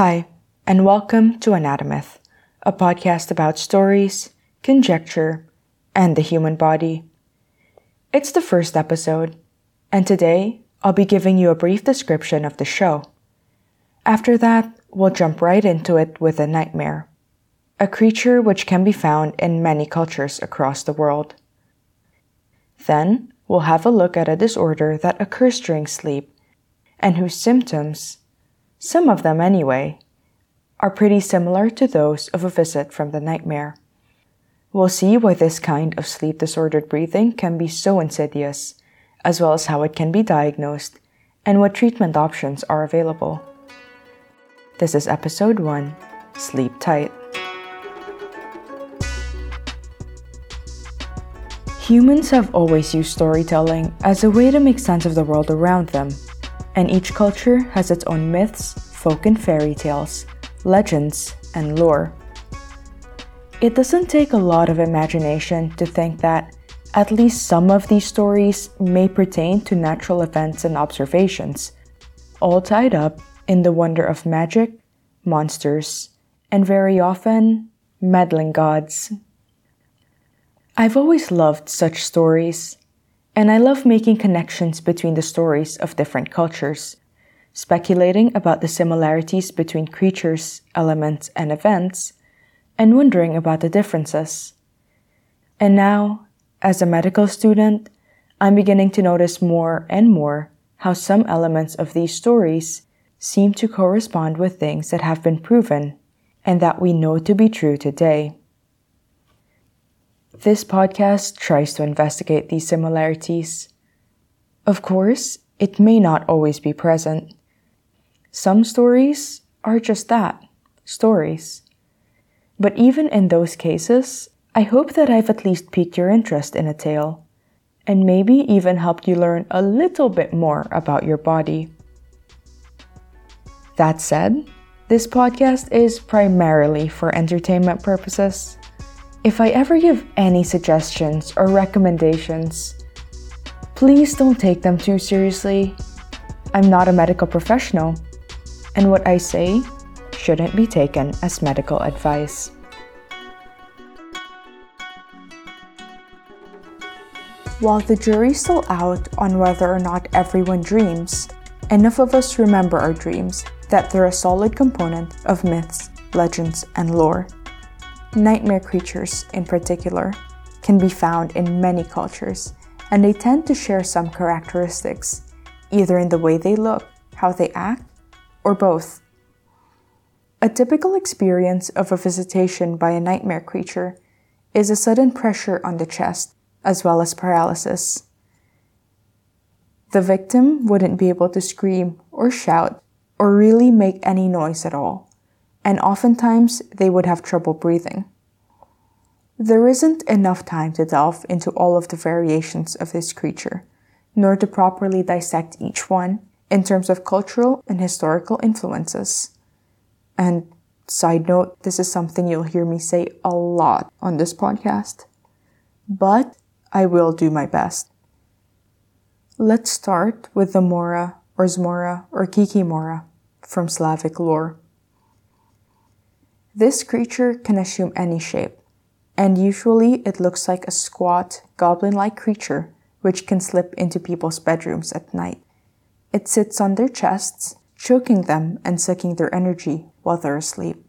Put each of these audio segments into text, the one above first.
Hi, and welcome to Anatomyth, a podcast about stories, conjecture, and the human body. It's the first episode, and today I'll be giving you a brief description of the show. After that, we'll jump right into it with a nightmare, a creature which can be found in many cultures across the world. Then, we'll have a look at a disorder that occurs during sleep and whose symptoms, some of them anyway, are pretty similar to those of a visit from the nightmare. We'll see why this kind of sleep disordered breathing can be so insidious, as well as how it can be diagnosed and what treatment options are available. This is episode 1 Sleep Tight. Humans have always used storytelling as a way to make sense of the world around them and each culture has its own myths, folk and fairy tales, legends, and lore. It doesn't take a lot of imagination to think that at least some of these stories may pertain to natural events and observations, all tied up in the wonder of magic, monsters, and very often, meddling gods. I've always loved such stories and I love making connections between the stories of different cultures, speculating about the similarities between creatures, elements, and events, and wondering about the differences. And now, as a medical student, I'm beginning to notice more and more how some elements of these stories seem to correspond with things that have been proven and that we know to be true today. This podcast tries to investigate these similarities. Of course, it may not always be present. Some stories are just that stories. But even in those cases, I hope that I've at least piqued your interest in a tale, and maybe even helped you learn a little bit more about your body. That said, this podcast is primarily for entertainment purposes. If I ever give any suggestions or recommendations, please don't take them too seriously. I'm not a medical professional, and what I say shouldn't be taken as medical advice. While the jury's still out on whether or not everyone dreams, enough of us remember our dreams that they're a solid component of myths, legends, and lore. Nightmare creatures, in particular, can be found in many cultures, and they tend to share some characteristics, either in the way they look, how they act, or both. A typical experience of a visitation by a nightmare creature is a sudden pressure on the chest, as well as paralysis. The victim wouldn't be able to scream or shout or really make any noise at all and oftentimes they would have trouble breathing. There isn't enough time to delve into all of the variations of this creature, nor to properly dissect each one in terms of cultural and historical influences. And side note, this is something you'll hear me say a lot on this podcast. But I will do my best. Let's start with the Mora or Zmora or Kikimora from Slavic lore. This creature can assume any shape, and usually it looks like a squat, goblin like creature which can slip into people's bedrooms at night. It sits on their chests, choking them and sucking their energy while they're asleep.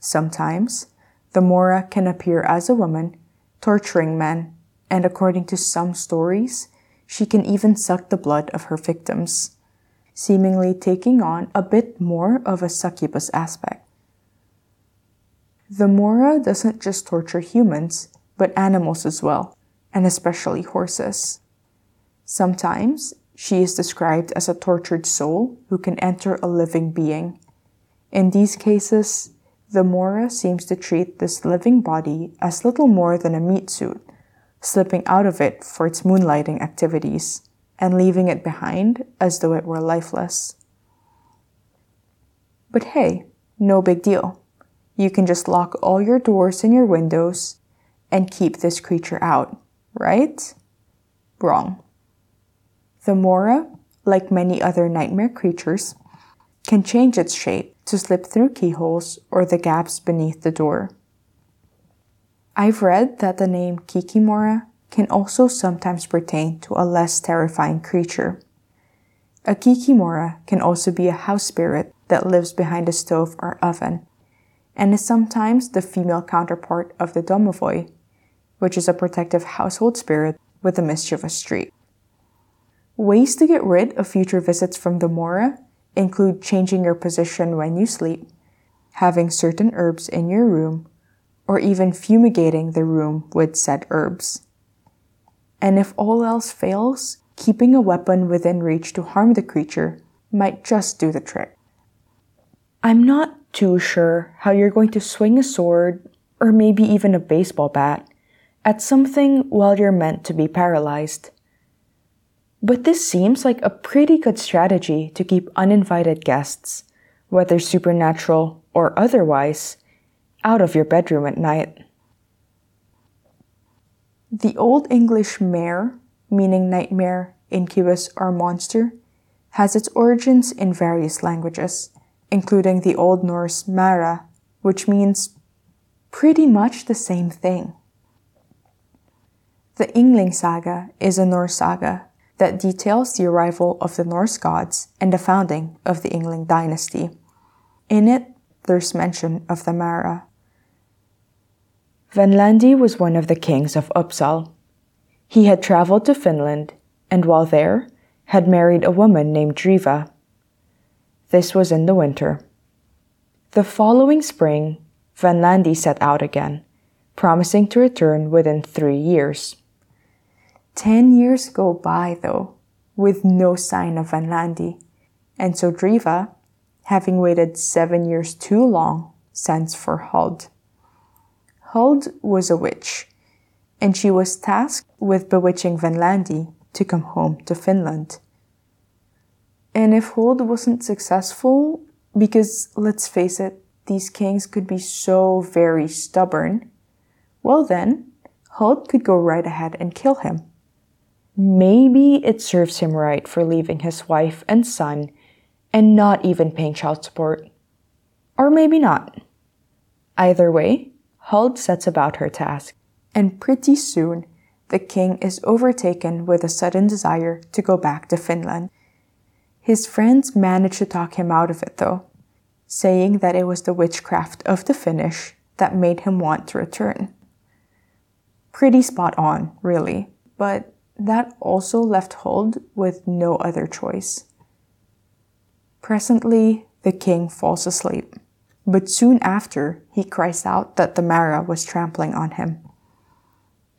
Sometimes, the Mora can appear as a woman, torturing men, and according to some stories, she can even suck the blood of her victims, seemingly taking on a bit more of a succubus aspect. The Mora doesn't just torture humans, but animals as well, and especially horses. Sometimes she is described as a tortured soul who can enter a living being. In these cases, the Mora seems to treat this living body as little more than a meat suit, slipping out of it for its moonlighting activities and leaving it behind as though it were lifeless. But hey, no big deal you can just lock all your doors and your windows and keep this creature out, right? Wrong. The Mora, like many other nightmare creatures, can change its shape to slip through keyholes or the gaps beneath the door. I've read that the name Kikimora can also sometimes pertain to a less terrifying creature. A Kikimora can also be a house spirit that lives behind a stove or oven, and is sometimes the female counterpart of the domovoi, which is a protective household spirit with a mischievous streak. Ways to get rid of future visits from the Mora include changing your position when you sleep, having certain herbs in your room, or even fumigating the room with said herbs. And if all else fails, keeping a weapon within reach to harm the creature might just do the trick. I'm not too sure how you're going to swing a sword, or maybe even a baseball bat, at something while you're meant to be paralyzed. But this seems like a pretty good strategy to keep uninvited guests, whether supernatural or otherwise, out of your bedroom at night. The Old English mare, meaning nightmare, incubus, or monster, has its origins in various languages, including the Old Norse mara, which means pretty much the same thing. The Yngling Saga is a Norse saga that details the arrival of the Norse gods and the founding of the Yngling dynasty. In it, there's mention of the Mara, Vanlandi was one of the kings of Uppsal. He had traveled to Finland and while there had married a woman named Driva. This was in the winter. The following spring, Van Vanlandi set out again, promising to return within three years. Ten years go by, though, with no sign of Van Vanlandi, and so Driva, having waited seven years too long, sends for Huld. Huld was a witch, and she was tasked with bewitching Vanlandi to come home to Finland. And if Huld wasn't successful, because let's face it, these kings could be so very stubborn, well then, Huld could go right ahead and kill him. Maybe it serves him right for leaving his wife and son and not even paying child support. Or maybe not. Either way, Huld sets about her task, and pretty soon the king is overtaken with a sudden desire to go back to Finland. His friends managed to talk him out of it, though, saying that it was the witchcraft of the Finnish that made him want to return. Pretty spot on, really, but that also left Huld with no other choice. Presently, the king falls asleep. But soon after, he cries out that the Mara was trampling on him.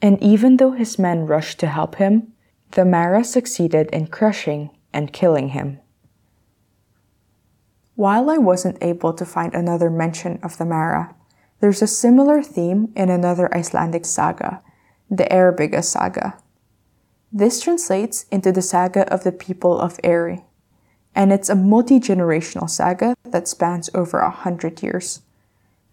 And even though his men rushed to help him, the Mara succeeded in crushing and killing him. While I wasn't able to find another mention of the Mara, there's a similar theme in another Icelandic saga, the Eyrbyggja saga. This translates into the saga of the people of Eri and it's a multi generational saga that spans over a hundred years.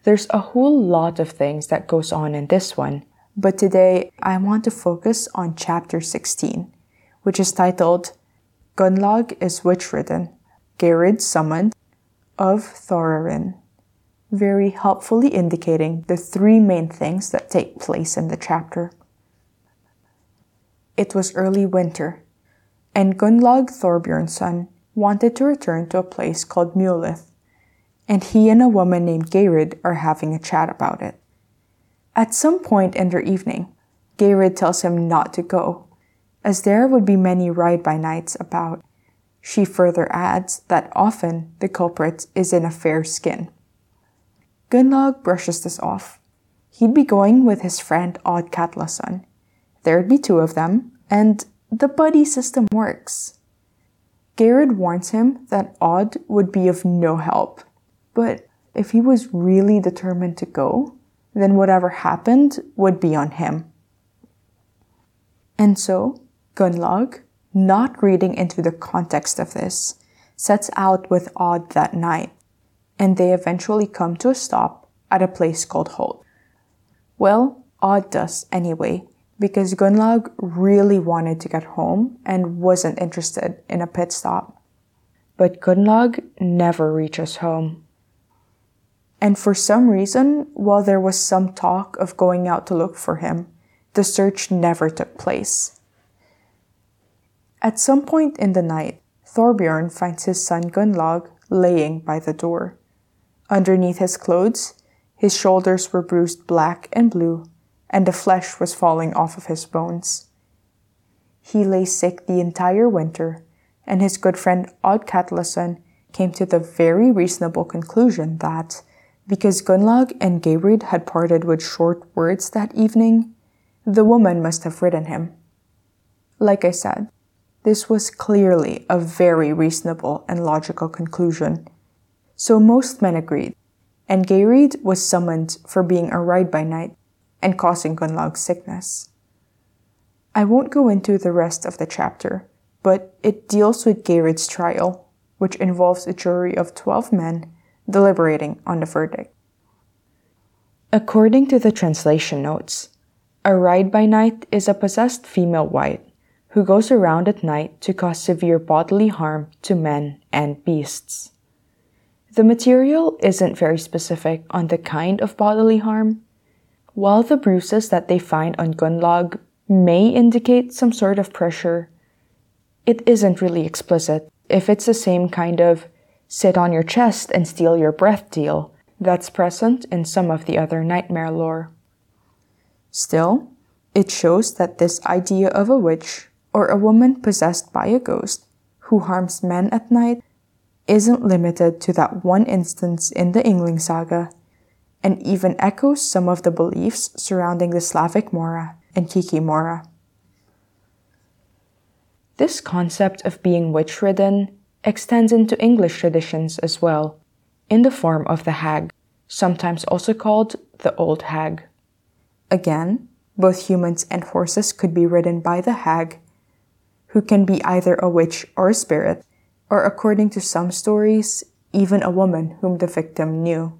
There's a whole lot of things that goes on in this one, but today I want to focus on chapter 16, which is titled Gunnlaug is witch ridden, Geirrid summoned, of Thorarin, very helpfully indicating the three main things that take place in the chapter. It was early winter, and Gunnlaug Thorbjornsson wanted to return to a place called Mulith, and he and a woman named Geirrid are having a chat about it. At some point in their evening, Geirrid tells him not to go, as there would be many ride by nights about. She further adds that often the culprit is in a fair skin. Gunnlaug brushes this off. He'd be going with his friend Odd Katlason. There'd be two of them, and the buddy system works. Geirrid warns him that Odd would be of no help. But if he was really determined to go, then whatever happened would be on him. And so, Gunnlaug, not reading into the context of this, sets out with Odd that night, and they eventually come to a stop at a place called Holt. Well, Odd does anyway, because Gunnlaug really wanted to get home and wasn't interested in a pit stop. but Gunnlaug never reaches home. And for some reason, while there was some talk of going out to look for him, the search never took place. At some point in the night, Thorbjorn finds his son Gunnlaug laying by the door. Underneath his clothes, his shoulders were bruised black and blue, and the flesh was falling off of his bones. He lay sick the entire winter, and his good friend Odd Katlason came to the very reasonable conclusion that, because Gunnlaug and Geirrid had parted with short words that evening, the woman must have written him. Like I said, this was clearly a very reasonable and logical conclusion. So most men agreed, and Geirrid was summoned for being a ride by night and causing Gunnlaug's sickness. I won't go into the rest of the chapter, but it deals with Geirrid's trial, which involves a jury of 12 men deliberating on the verdict. According to the translation notes, a ride by night is a possessed female wight who goes around at night to cause severe bodily harm to men and beasts. The material isn't very specific on the kind of bodily harm. While the bruises that they find on Gunnlaug may indicate some sort of pressure, it isn't really explicit if it's the same kind of sit on your chest and steal your breath deal that's present in some of the other nightmare lore. Still, it shows that this idea of a witch or a woman possessed by a ghost who harms men at night isn't limited to that one instance in the Yngling saga and even echoes some of the beliefs surrounding the Slavic Mora and Kikimora. This concept of being witch ridden extends into English traditions as well, in the form of the hag, sometimes also called the old hag. Again, both humans and horses could be ridden by the hag, who can be either a witch or a spirit, or according to some stories, even a woman whom the victim knew.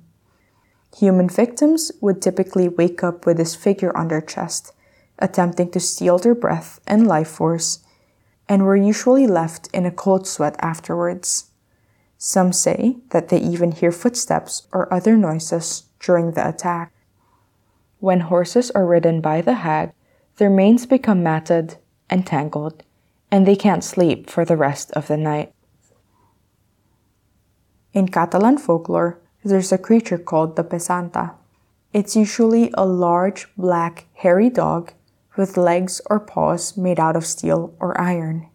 Human victims would typically wake up with this figure on their chest, attempting to steal their breath and life force, and were usually left in a cold sweat afterwards. Some say that they even hear footsteps or other noises during the attack. When horses are ridden by the hag, their manes become matted and tangled, and they can't sleep for the rest of the night. In Catalan folklore, there's a creature called the pesanta. It's usually a large, black, hairy dog with legs or paws made out of steel or iron.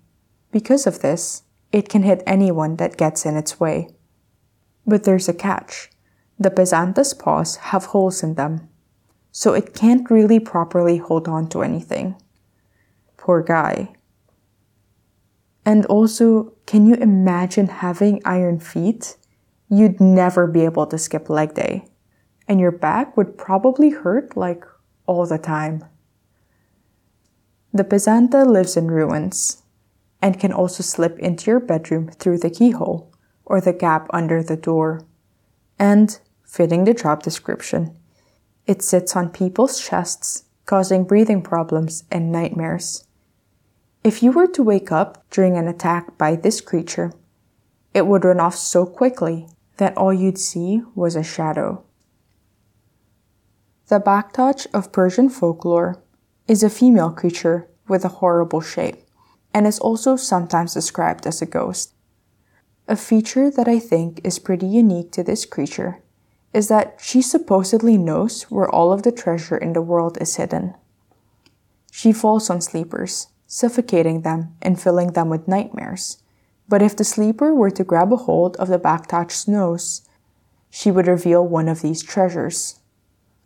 Because of this, it can hit anyone that gets in its way. But there's a catch. The pesanta's paws have holes in them, so it can't really properly hold on to anything. Poor guy. And also, can you imagine having iron feet? You'd never be able to skip leg day. And your back would probably hurt like all the time. The Pesanta lives in ruins and can also slip into your bedroom through the keyhole or the gap under the door. And, fitting the job description, it sits on people's chests, causing breathing problems and nightmares. If you were to wake up during an attack by this creature, it would run off so quickly that all you'd see was a shadow. The Bakhtach of Persian folklore is a female creature with a horrible shape, and is also sometimes described as a ghost. A feature that I think is pretty unique to this creature is that she supposedly knows where all of the treasure in the world is hidden. She falls on sleepers, suffocating them and filling them with nightmares. But if the sleeper were to grab a hold of the Bakhtach's nose, she would reveal one of these treasures.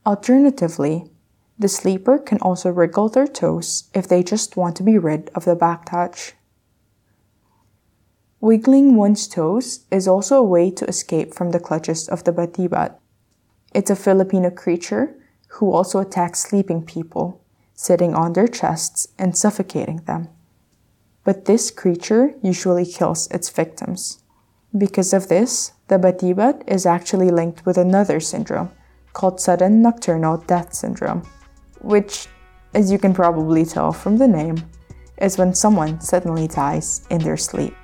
Alternatively, the sleeper can also wriggle their toes if they just want to be rid of the Bakhtach. Wiggling one's toes is also a way to escape from the clutches of the Batibat. It's a Filipino creature who also attacks sleeping people, sitting on their chests and suffocating them. But this creature usually kills its victims. Because of this, the Batibat is actually linked with another syndrome called sudden nocturnal death syndrome which, as you can probably tell from the name, is when someone suddenly dies in their sleep.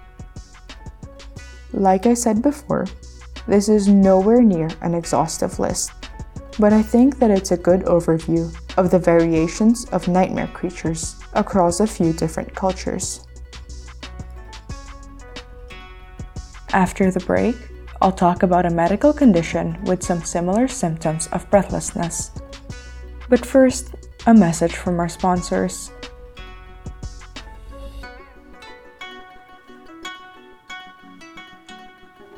Like I said before, this is nowhere near an exhaustive list, but I think that it's a good overview of the variations of nightmare creatures across a few different cultures. After the break, I'll talk about a medical condition with some similar symptoms of breathlessness. But first, a message from our sponsors.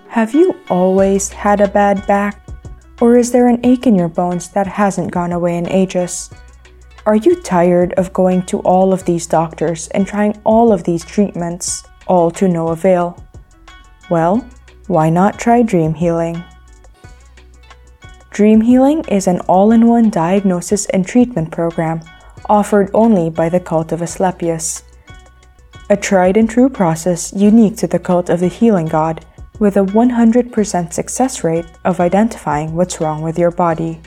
Have you always had a bad back? Or is there an ache in your bones that hasn't gone away in ages? Are you tired of going to all of these doctors and trying all of these treatments, all to no avail? Well, why not try Dream Healing? Dream Healing is an all in one diagnosis and treatment program offered only by the cult of Asclepius. A tried and true process unique to the cult of the healing god with a 100% success rate of identifying what's wrong with your body.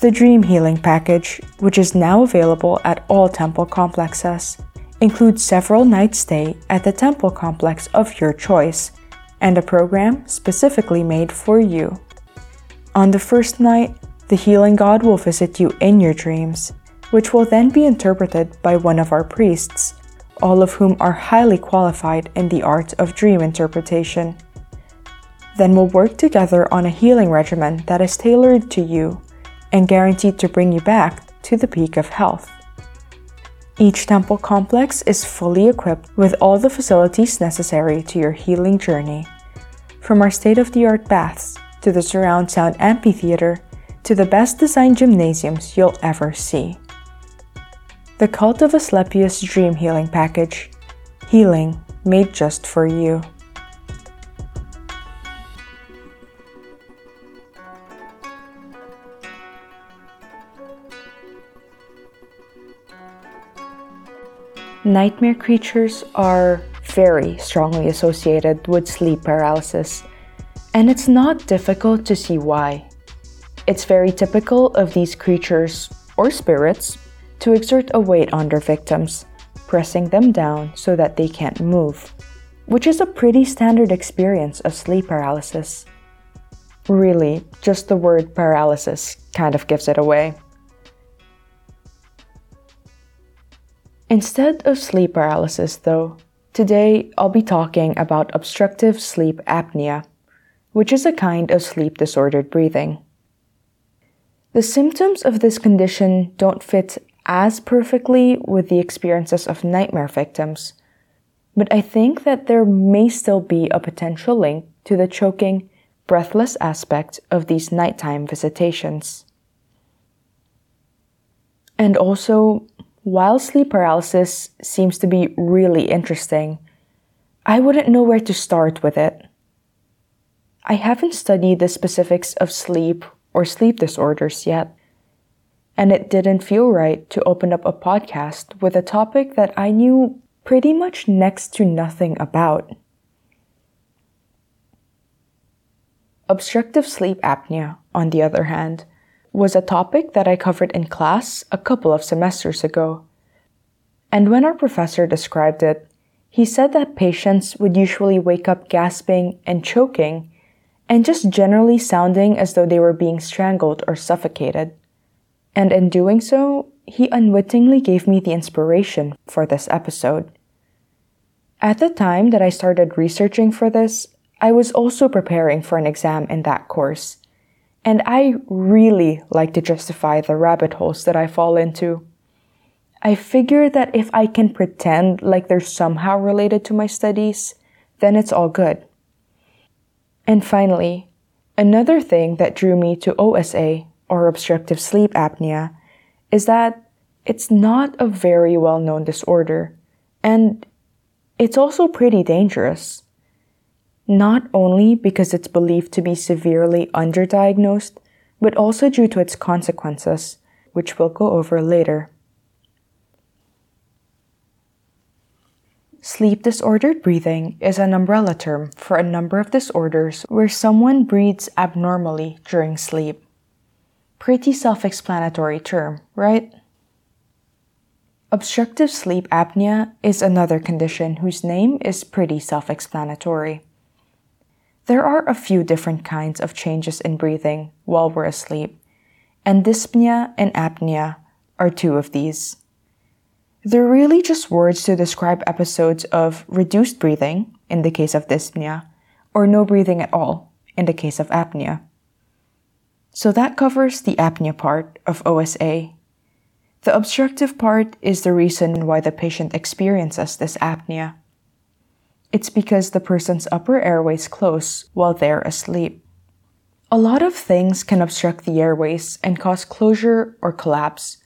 The Dream Healing Package, which is now available at all temple complexes, includes several nights stay at the temple complex of your choice and a program specifically made for you. On the first night, the healing god will visit you in your dreams, which will then be interpreted by one of our priests all of whom are highly qualified in the art of dream interpretation. Then we'll work together on a healing regimen that is tailored to you and guaranteed to bring you back to the peak of health. Each temple complex is fully equipped with all the facilities necessary to your healing journey. From our state of the art baths to the surround sound amphitheater to the best designed gymnasiums you'll ever see. The Cult of Asclepius Dream Healing Package Healing made just for you. Nightmare creatures are very strongly associated with sleep paralysis, and it's not difficult to see why. It's very typical of these creatures or spirits to exert a weight on their victims, pressing them down so that they can't move, which is a pretty standard experience of sleep paralysis. Really, just the word paralysis kind of gives it away. Instead of sleep paralysis, though, today I'll be talking about obstructive sleep apnea, which is a kind of sleep disordered breathing. The symptoms of this condition don't fit as perfectly with the experiences of nightmare victims, but I think that there may still be a potential link to the choking, breathless aspect of these nighttime visitations. And also, while sleep paralysis seems to be really interesting, I wouldn't know where to start with it. I haven't studied the specifics of sleep or sleep disorders yet and it didn't feel right to open up a podcast with a topic that I knew pretty much next to nothing about. Obstructive sleep apnea, on the other hand, was a topic that I covered in class a couple of semesters ago. And when our professor described it, he said that patients would usually wake up gasping and choking and just generally sounding as though they were being strangled or suffocated and in doing so, he unwittingly gave me the inspiration for this episode. At the time that I started researching for this, I was also preparing for an exam in that course, and I really like to justify the rabbit holes that I fall into. I figure that if I can pretend like they're somehow related to my studies, then it's all good. And finally, another thing that drew me to OSA or obstructive sleep apnea is that it's not a very well known disorder, and it's also pretty dangerous. Not only because it's believed to be severely underdiagnosed, but also due to its consequences, which we'll go over later. Sleep disordered breathing is an umbrella term for a number of disorders where someone breathes abnormally during sleep. Pretty self explanatory term, right? Obstructive sleep apnea is another condition whose name is pretty self explanatory. There are a few different kinds of changes in breathing while we're asleep, and dyspnea and apnea are two of these. They're really just words to describe episodes of reduced breathing, in the case of dyspnea, or no breathing at all, in the case of apnea. So that covers the apnea part of OSA. The obstructive part is the reason why the patient experiences this apnea. It's because the person's upper airways close while they're asleep. A lot of things can obstruct the airways and cause closure or collapse,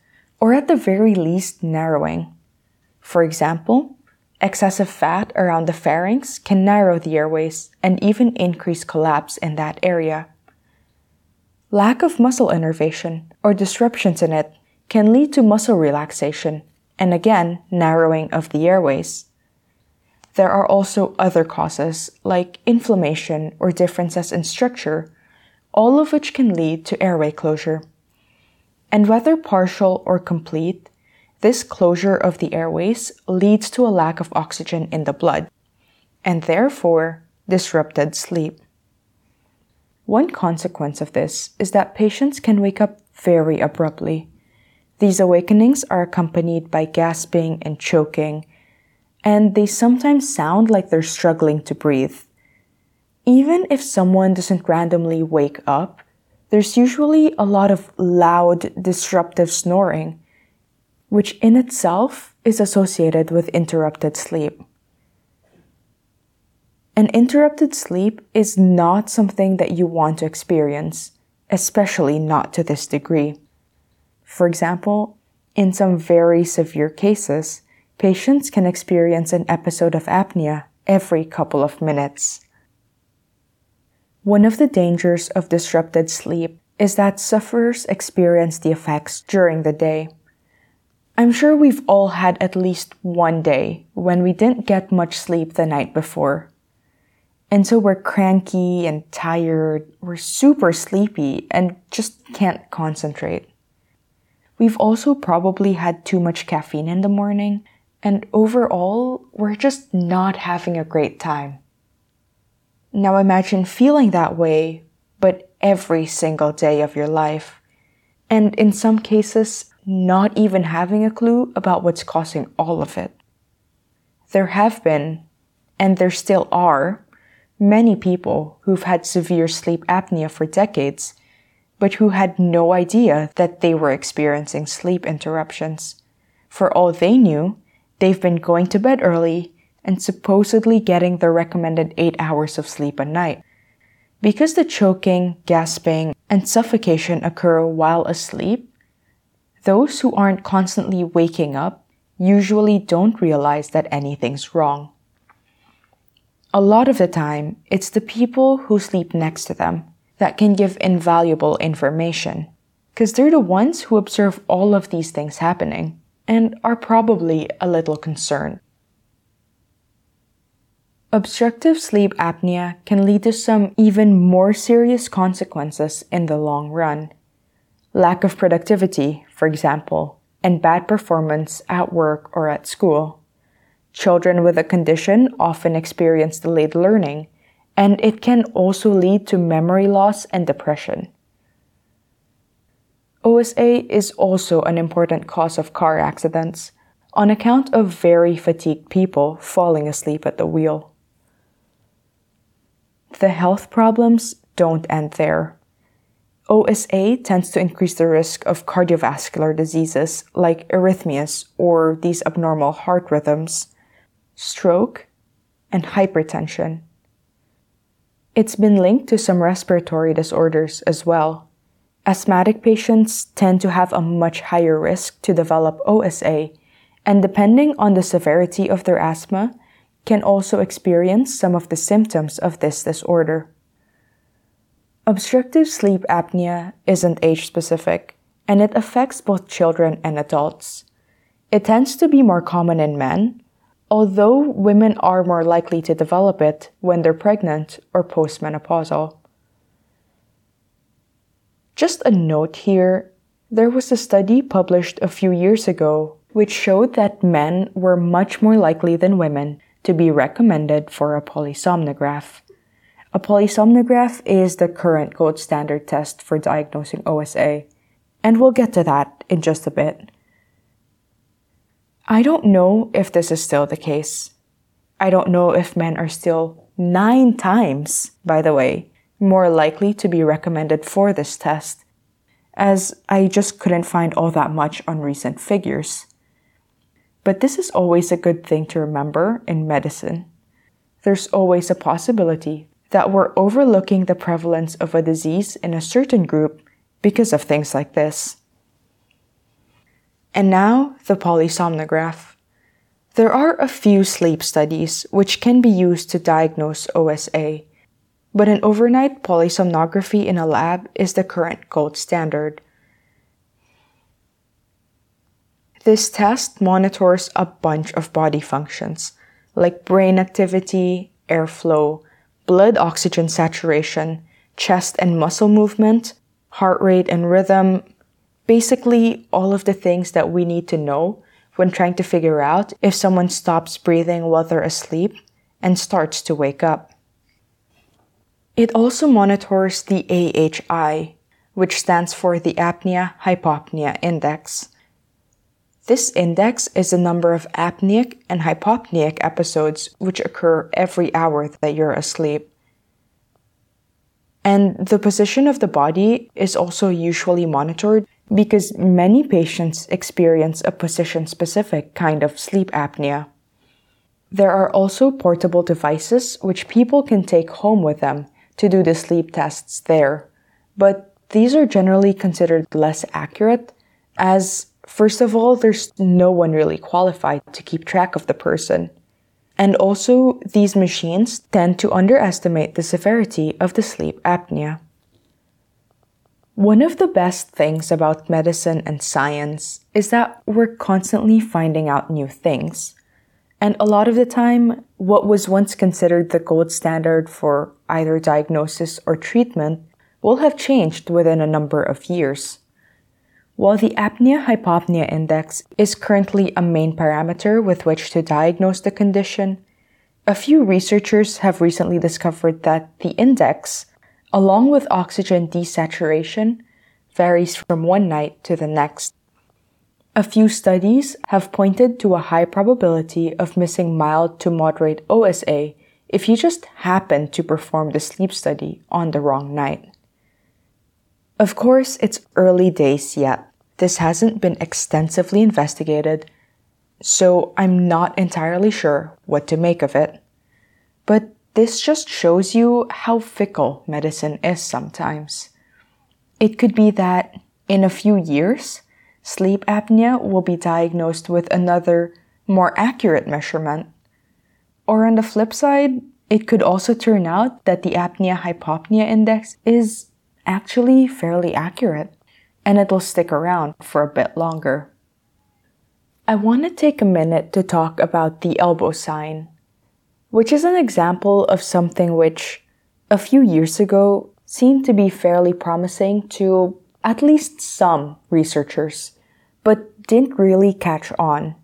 or at the very least, narrowing. For example, excessive fat around the pharynx can narrow the airways and even increase collapse in that area. Lack of muscle innervation or disruptions in it can lead to muscle relaxation and again narrowing of the airways. There are also other causes like inflammation or differences in structure, all of which can lead to airway closure. And whether partial or complete, this closure of the airways leads to a lack of oxygen in the blood, and therefore disrupted sleep. One consequence of this is that patients can wake up very abruptly. These awakenings are accompanied by gasping and choking, and they sometimes sound like they're struggling to breathe. Even if someone doesn't randomly wake up, there's usually a lot of loud, disruptive snoring, which in itself is associated with interrupted sleep. An interrupted sleep is not something that you want to experience, especially not to this degree. For example, in some very severe cases, patients can experience an episode of apnea every couple of minutes. One of the dangers of disrupted sleep is that sufferers experience the effects during the day. I'm sure we've all had at least one day when we didn't get much sleep the night before. And so we're cranky and tired, we're super sleepy, and just can't concentrate. We've also probably had too much caffeine in the morning, and overall, we're just not having a great time. Now imagine feeling that way, but every single day of your life. And in some cases, not even having a clue about what's causing all of it. There have been, and there still are, many people who've had severe sleep apnea for decades, but who had no idea that they were experiencing sleep interruptions. For all they knew, they've been going to bed early and supposedly getting the recommended 8 hours of sleep a night. Because the choking, gasping, and suffocation occur while asleep, those who aren't constantly waking up usually don't realize that anything's wrong. A lot of the time, it's the people who sleep next to them that can give invaluable information, because they're the ones who observe all of these things happening and are probably a little concerned. Obstructive sleep apnea can lead to some even more serious consequences in the long run. Lack of productivity, for example, and bad performance at work or at school. Children with the condition often experience delayed learning, and it can also lead to memory loss and depression. OSA is also an important cause of car accidents on account of very fatigued people falling asleep at the wheel. The health problems don't end there. OSA tends to increase the risk of cardiovascular diseases like arrhythmias or these abnormal heart rhythms, stroke, and hypertension. It's been linked to some respiratory disorders as well. Asthmatic patients tend to have a much higher risk to develop OSA, and depending on the severity of their asthma, can also experience some of the symptoms of this disorder. Obstructive sleep apnea isn't age specific, and it affects both children and adults. It tends to be more common in men, although women are more likely to develop it when they're pregnant or postmenopausal. Just a note here there was a study published a few years ago which showed that men were much more likely than women to be recommended for a polysomnograph. A polysomnograph is the current gold standard test for diagnosing OSA, and we'll get to that in just a bit. I don't know if this is still the case. I don't know if men are still nine times, by the way, more likely to be recommended for this test, as I just couldn't find all that much on recent figures. But this is always a good thing to remember in medicine. There's always a possibility that we're overlooking the prevalence of a disease in a certain group because of things like this. And now, the polysomnograph. There are a few sleep studies which can be used to diagnose OSA, but an overnight polysomnography in a lab is the current gold standard. This test monitors a bunch of body functions, like brain activity, airflow, blood oxygen saturation, chest and muscle movement, heart rate and rhythm, basically all of the things that we need to know when trying to figure out if someone stops breathing while they're asleep and starts to wake up. It also monitors the AHI, which stands for the Apnea Hypopnea Index. This index is the number of apneic and hypopneic episodes which occur every hour that you're asleep. And the position of the body is also usually monitored because many patients experience a position specific kind of sleep apnea. There are also portable devices which people can take home with them to do the sleep tests there, but these are generally considered less accurate as First of all, there's no one really qualified to keep track of the person. And also, these machines tend to underestimate the severity of the sleep apnea. One of the best things about medicine and science is that we're constantly finding out new things. And a lot of the time, what was once considered the gold standard for either diagnosis or treatment will have changed within a number of years. While the apnea hypopnea index is currently a main parameter with which to diagnose the condition, a few researchers have recently discovered that the index, along with oxygen desaturation, varies from one night to the next. A few studies have pointed to a high probability of missing mild to moderate OSA if you just happen to perform the sleep study on the wrong night. Of course, it's early days yet, this hasn't been extensively investigated, so I'm not entirely sure what to make of it. But this just shows you how fickle medicine is sometimes. It could be that in a few years, sleep apnea will be diagnosed with another, more accurate measurement. Or on the flip side, it could also turn out that the apnea hypopnea index is actually fairly accurate and it'll stick around for a bit longer. I want to take a minute to talk about the elbow sign, which is an example of something which, a few years ago, seemed to be fairly promising to at least some researchers, but didn't really catch on.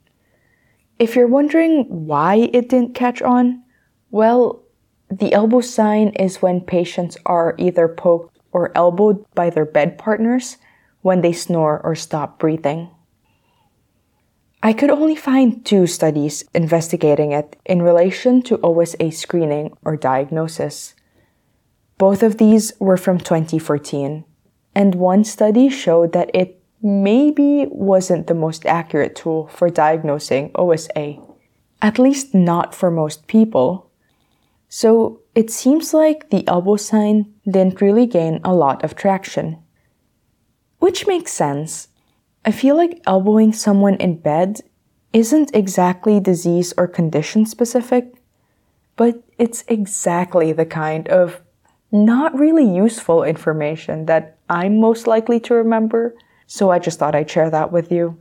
If you're wondering why it didn't catch on, well, the elbow sign is when patients are either poked or elbowed by their bed partners when they snore or stop breathing. I could only find two studies investigating it in relation to OSA screening or diagnosis. Both of these were from 2014, and one study showed that it maybe wasn't the most accurate tool for diagnosing OSA, at least not for most people. So it seems like the elbow sign didn't really gain a lot of traction. Which makes sense. I feel like elbowing someone in bed isn't exactly disease or condition specific, but it's exactly the kind of not really useful information that I'm most likely to remember, so I just thought I'd share that with you.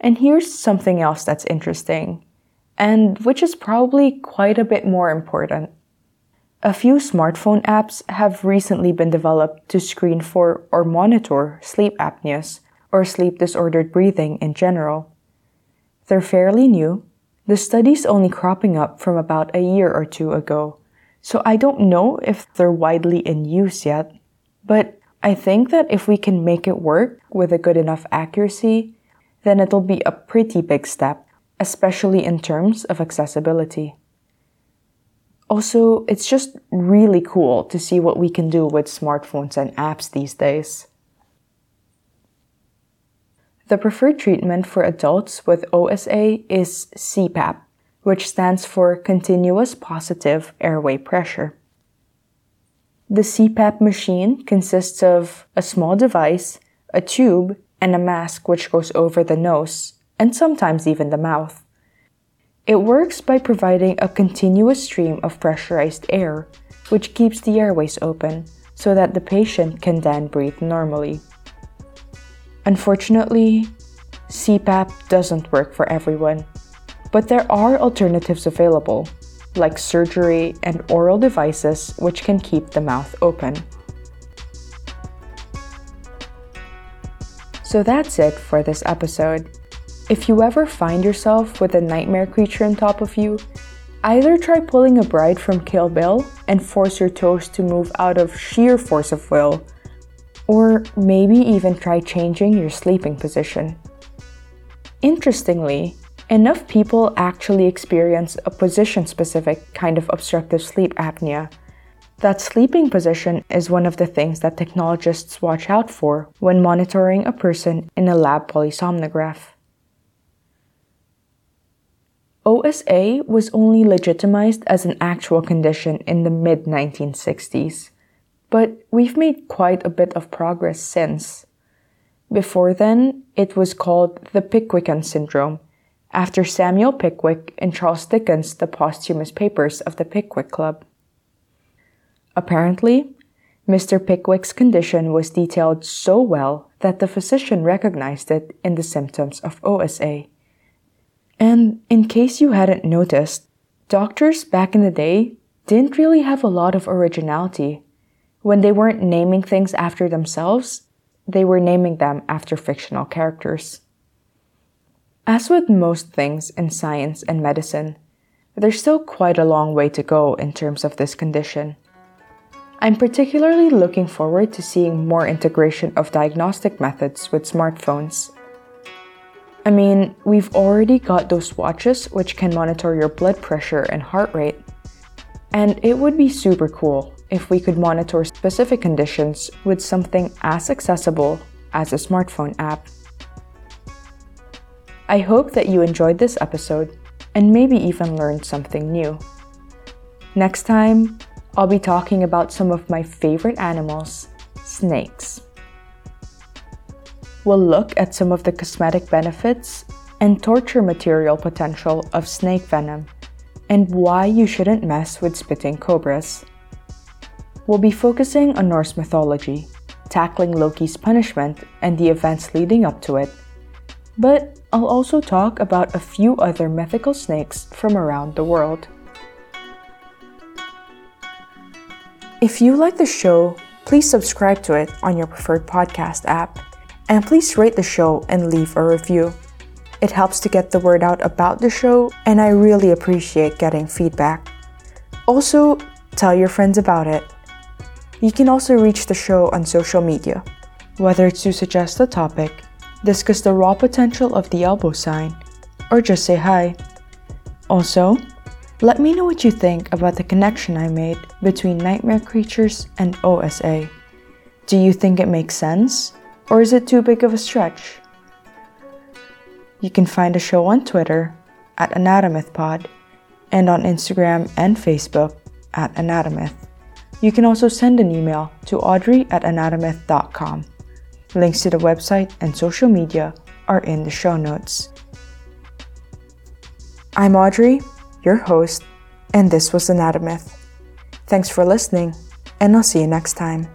And here's something else that's interesting, and which is probably quite a bit more important. A few smartphone apps have recently been developed to screen for or monitor sleep apneas or sleep disordered breathing in general. They're fairly new. The study's only cropping up from about a year or two ago, so I don't know if they're widely in use yet. But I think that if we can make it work with a good enough accuracy, then it'll be a pretty big step, especially in terms of accessibility. Also, it's just really cool to see what we can do with smartphones and apps these days. The preferred treatment for adults with OSA is CPAP, which stands for Continuous Positive Airway Pressure. The CPAP machine consists of a small device, a tube, and a mask which goes over the nose, and sometimes even the mouth. It works by providing a continuous stream of pressurized air, which keeps the airways open so that the patient can then breathe normally. Unfortunately, CPAP doesn't work for everyone, but there are alternatives available like surgery and oral devices which can keep the mouth open. So that's it for this episode. If you ever find yourself with a nightmare creature on top of you, either try pulling a bride from Kill Bill and force your toes to move out of sheer force of will, or maybe even try changing your sleeping position. Interestingly, enough people actually experience a position specific kind of obstructive sleep apnea. That sleeping position is one of the things that technologists watch out for when monitoring a person in a lab polysomnograph. OSA was only legitimized as an actual condition in the mid 1960s, but we've made quite a bit of progress since. Before then, it was called the Pickwickian syndrome after Samuel Pickwick and Charles Dickens' The Posthumous Papers of the Pickwick Club. Apparently, Mr. Pickwick's condition was detailed so well that the physician recognized it in the symptoms of OSA. And in case you hadn't noticed, doctors back in the day didn't really have a lot of originality. When they weren't naming things after themselves, they were naming them after fictional characters. As with most things in science and medicine, there's still quite a long way to go in terms of this condition. I'm particularly looking forward to seeing more integration of diagnostic methods with smartphones. I mean, we've already got those watches which can monitor your blood pressure and heart rate. And it would be super cool if we could monitor specific conditions with something as accessible as a smartphone app. I hope that you enjoyed this episode and maybe even learned something new. Next time, I'll be talking about some of my favorite animals snakes. We'll look at some of the cosmetic benefits and torture material potential of snake venom and why you shouldn't mess with spitting cobras. We'll be focusing on Norse mythology, tackling Loki's punishment and the events leading up to it but I'll also talk about a few other mythical snakes from around the world. If you like the show, please subscribe to it on your preferred podcast app. And please rate the show and leave a review. It helps to get the word out about the show, and I really appreciate getting feedback. Also, tell your friends about it. You can also reach the show on social media, whether it's to suggest a topic discuss the raw potential of the elbow sign, or just say hi. Also, let me know what you think about the connection I made between nightmare creatures and OSA. Do you think it makes sense, or is it too big of a stretch? You can find the show on Twitter at Anatomythpod and on Instagram and Facebook at Anatomyth. You can also send an email to audrey at anatomyth.com. Links to the website and social media are in the show notes. I'm Audrey, your host, and this was Anatomyth. Thanks for listening, and I'll see you next time.